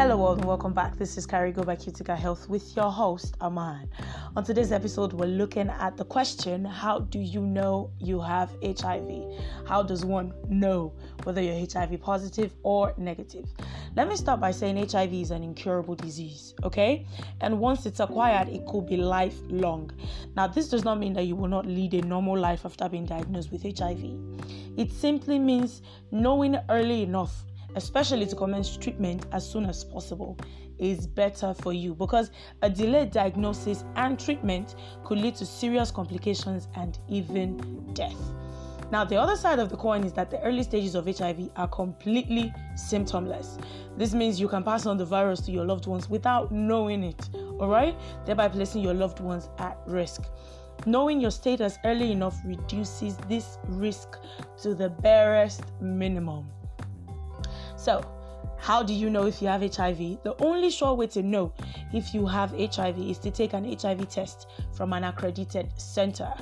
Hello, world, and welcome back. This is Carigo by Cutica Health with your host, Aman. On today's episode, we're looking at the question How do you know you have HIV? How does one know whether you're HIV positive or negative? Let me start by saying HIV is an incurable disease, okay? And once it's acquired, it could be lifelong. Now, this does not mean that you will not lead a normal life after being diagnosed with HIV. It simply means knowing early enough especially to commence treatment as soon as possible, is better for you because a delayed diagnosis and treatment could lead to serious complications and even death. Now, the other side of the coin is that the early stages of HIV are completely symptomless. This means you can pass on the virus to your loved ones without knowing it, all right? Thereby placing your loved ones at risk. Knowing your status early enough reduces this risk to the barest minimum. So, how do you know if you have HIV? The only sure way to know if you have HIV is to take an HIV test from an accredited center.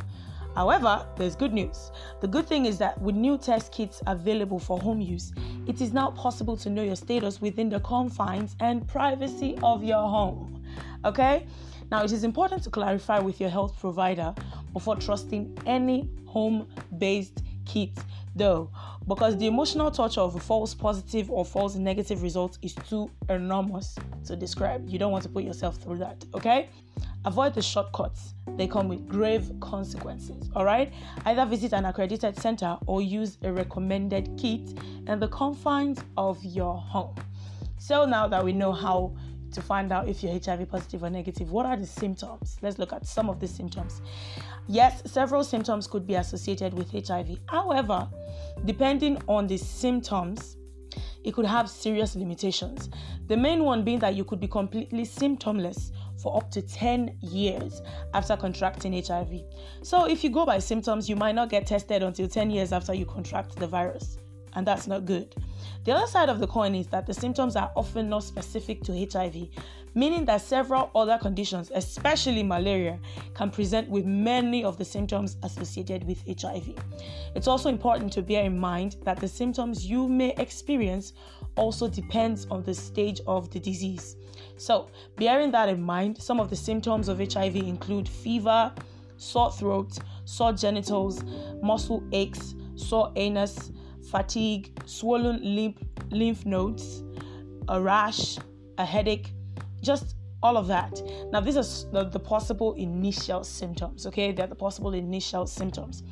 However, there's good news. The good thing is that with new test kits available for home use, it is now possible to know your status within the confines and privacy of your home. Okay? Now, it is important to clarify with your health provider before trusting any home based kit though, because the emotional torture of a false positive or false negative result is too enormous to describe. You don't want to put yourself through that, okay? Avoid the shortcuts, they come with grave consequences, all right? Either visit an accredited center or use a recommended kit in the confines of your home. So, now that we know how to find out if you're HIV positive or negative. What are the symptoms? Let's look at some of the symptoms. Yes, several symptoms could be associated with HIV. However, depending on the symptoms, it could have serious limitations. The main one being that you could be completely symptomless for up to 10 years after contracting HIV. So, if you go by symptoms, you might not get tested until 10 years after you contract the virus, and that's not good. The other side of the coin is that the symptoms are often not specific to HIV, meaning that several other conditions, especially malaria, can present with many of the symptoms associated with HIV. It's also important to bear in mind that the symptoms you may experience also depends on the stage of the disease. So, bearing that in mind, some of the symptoms of HIV include fever, sore throat, sore genitals, muscle aches, sore anus, fatigue, swollen lymph, lymph nodes, a rash, a headache, just all of that. Now, these are the, the, possible initial symptoms, okay? They're the possible initial symptoms.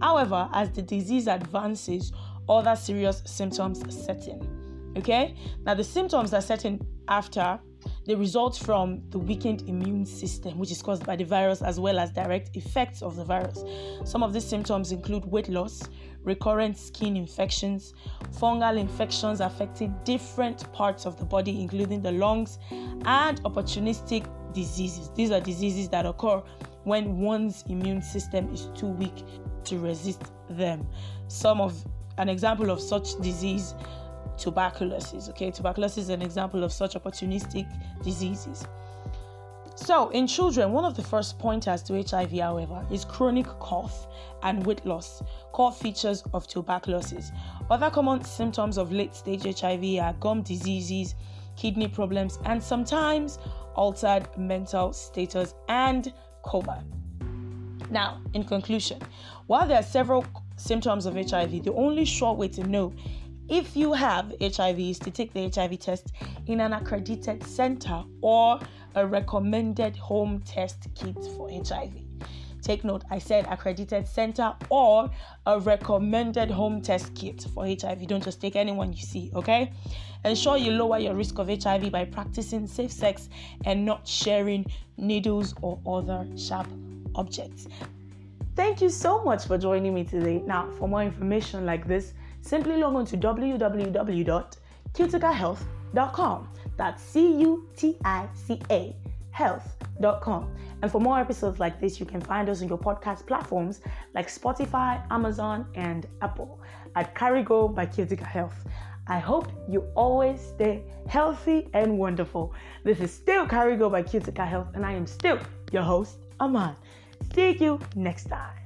However, as the disease advances, other serious symptoms set in, okay? Now, the symptoms that set in after they result from the weakened immune system, which is caused by the virus, as well as direct effects of the virus. Some of these symptoms include weight loss, recurrent skin infections, fungal infections affecting different parts of the body, including the lungs, and opportunistic diseases. These are diseases that occur when one's immune system is too weak to resist them. Some of an example of such disease tuberculosis. Okay, tuberculosis is an example of such opportunistic diseases. So, in children, one of the first pointers to HIV, however, is chronic cough and weight loss, core features of tuberculosis. Other common symptoms of late stage HIV are gum diseases, kidney problems, and sometimes altered mental status and coma. Now, in conclusion, while there are several symptoms of HIV, the only sure way to know if you have HIV is to take the HIV test in an accredited center or a recommended home test kit for HIV. Take note, I said accredited center or a recommended home test kit for HIV. Don't just take anyone you see, okay? Ensure you lower your risk of HIV by practicing safe sex and not sharing needles or other sharp objects. Thank you so much for joining me today. Now, for more information like this, simply log on to www.cuticahealth.com. That's C U T I C A health.com. And for more episodes like this, you can find us on your podcast platforms like Spotify, Amazon, and Apple at Carigo by Cutica Health. I hope you always stay healthy and wonderful. This is still Carigo by Cutica Health, and I am still your host, Aman. See you next time.